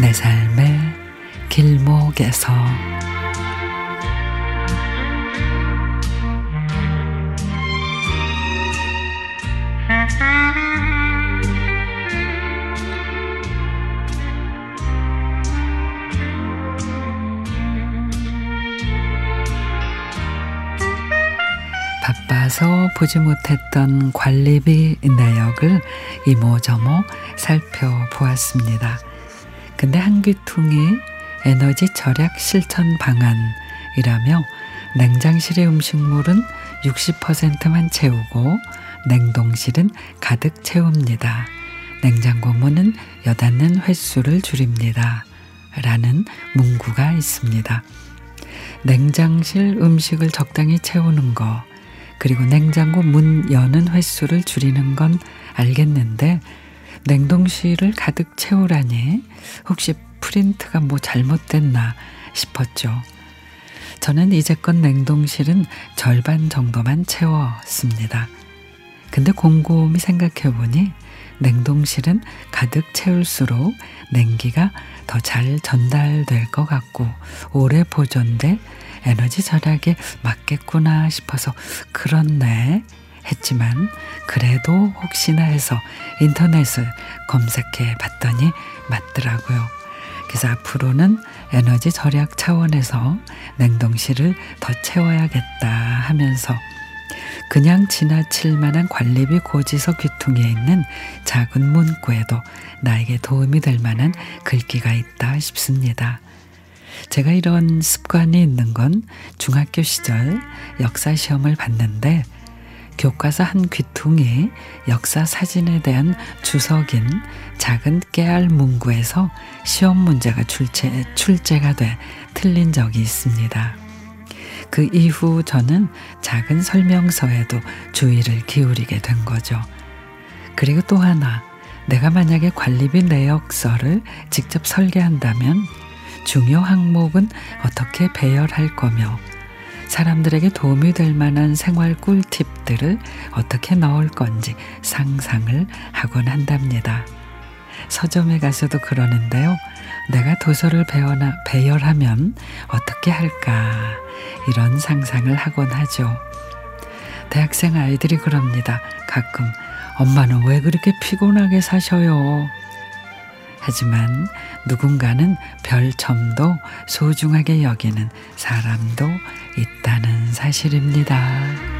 내 삶의 길목에서 바빠서 보지 못했던 관리비 내역을 이모저모 살펴보았습니다. 근데 한 귀퉁이 에너지 절약 실천 방안이라며 냉장실의 음식물은 60%만 채우고 냉동실은 가득 채웁니다. 냉장고 문은 여닫는 횟수를 줄입니다. 라는 문구가 있습니다. 냉장실 음식을 적당히 채우는 거, 그리고 냉장고 문 여는 횟수를 줄이는 건 알겠는데 냉동실을 가득 채우라니 혹시 프린트가 뭐 잘못됐나 싶었죠. 저는 이제껏 냉동실은 절반 정도만 채웠습니다. 근데 곰곰이 생각해 보니 냉동실은 가득 채울수록 냉기가 더 잘 전달될 것 같고 오래 보존돼 에너지 절약에 맞겠구나 싶어서 그렇네 했지만 그래도 혹시나 해서 인터넷을 검색해 봤더니 맞더라고요. 그래서 앞으로는 에너지 절약 차원에서 냉동실을 더 채워야겠다 하면서 그냥 지나칠 만한 관리비 고지서 귀퉁이에 있는 작은 문구에도 나에게 도움이 될 만한 글귀가 있다 싶습니다. 제가 이런 습관이 있는 건 중학교 시절 역사 시험을 봤는데 교과서 한 귀퉁이 역사 사진에 대한 주석인 작은 깨알 문구에서 시험 문제가 출제, 출제가 돼 틀린 적이 있습니다. 그 이후 저는 작은 설명서에도 주의를 기울이게 된 거죠. 그리고 또 하나, 내가 만약에 관리비 내역서를 직접 설계한다면 중요 항목은 어떻게 배열할 거며 사람들에게 도움이 될 만한 생활 꿀팁들을 어떻게 넣을 건지 상상을 하곤 한답니다. 서점에 가서도 그러는데요. 내가 도서를 배워나, 배열하면 어떻게 할까 이런 상상을 하곤 하죠. 대학생 아이들이 그럽니다. 가끔 엄마는 왜 그렇게 피곤하게 사셔요? 하지만 누군가는 별 점도 소중하게 여기는 사람도 있다는 사실입니다.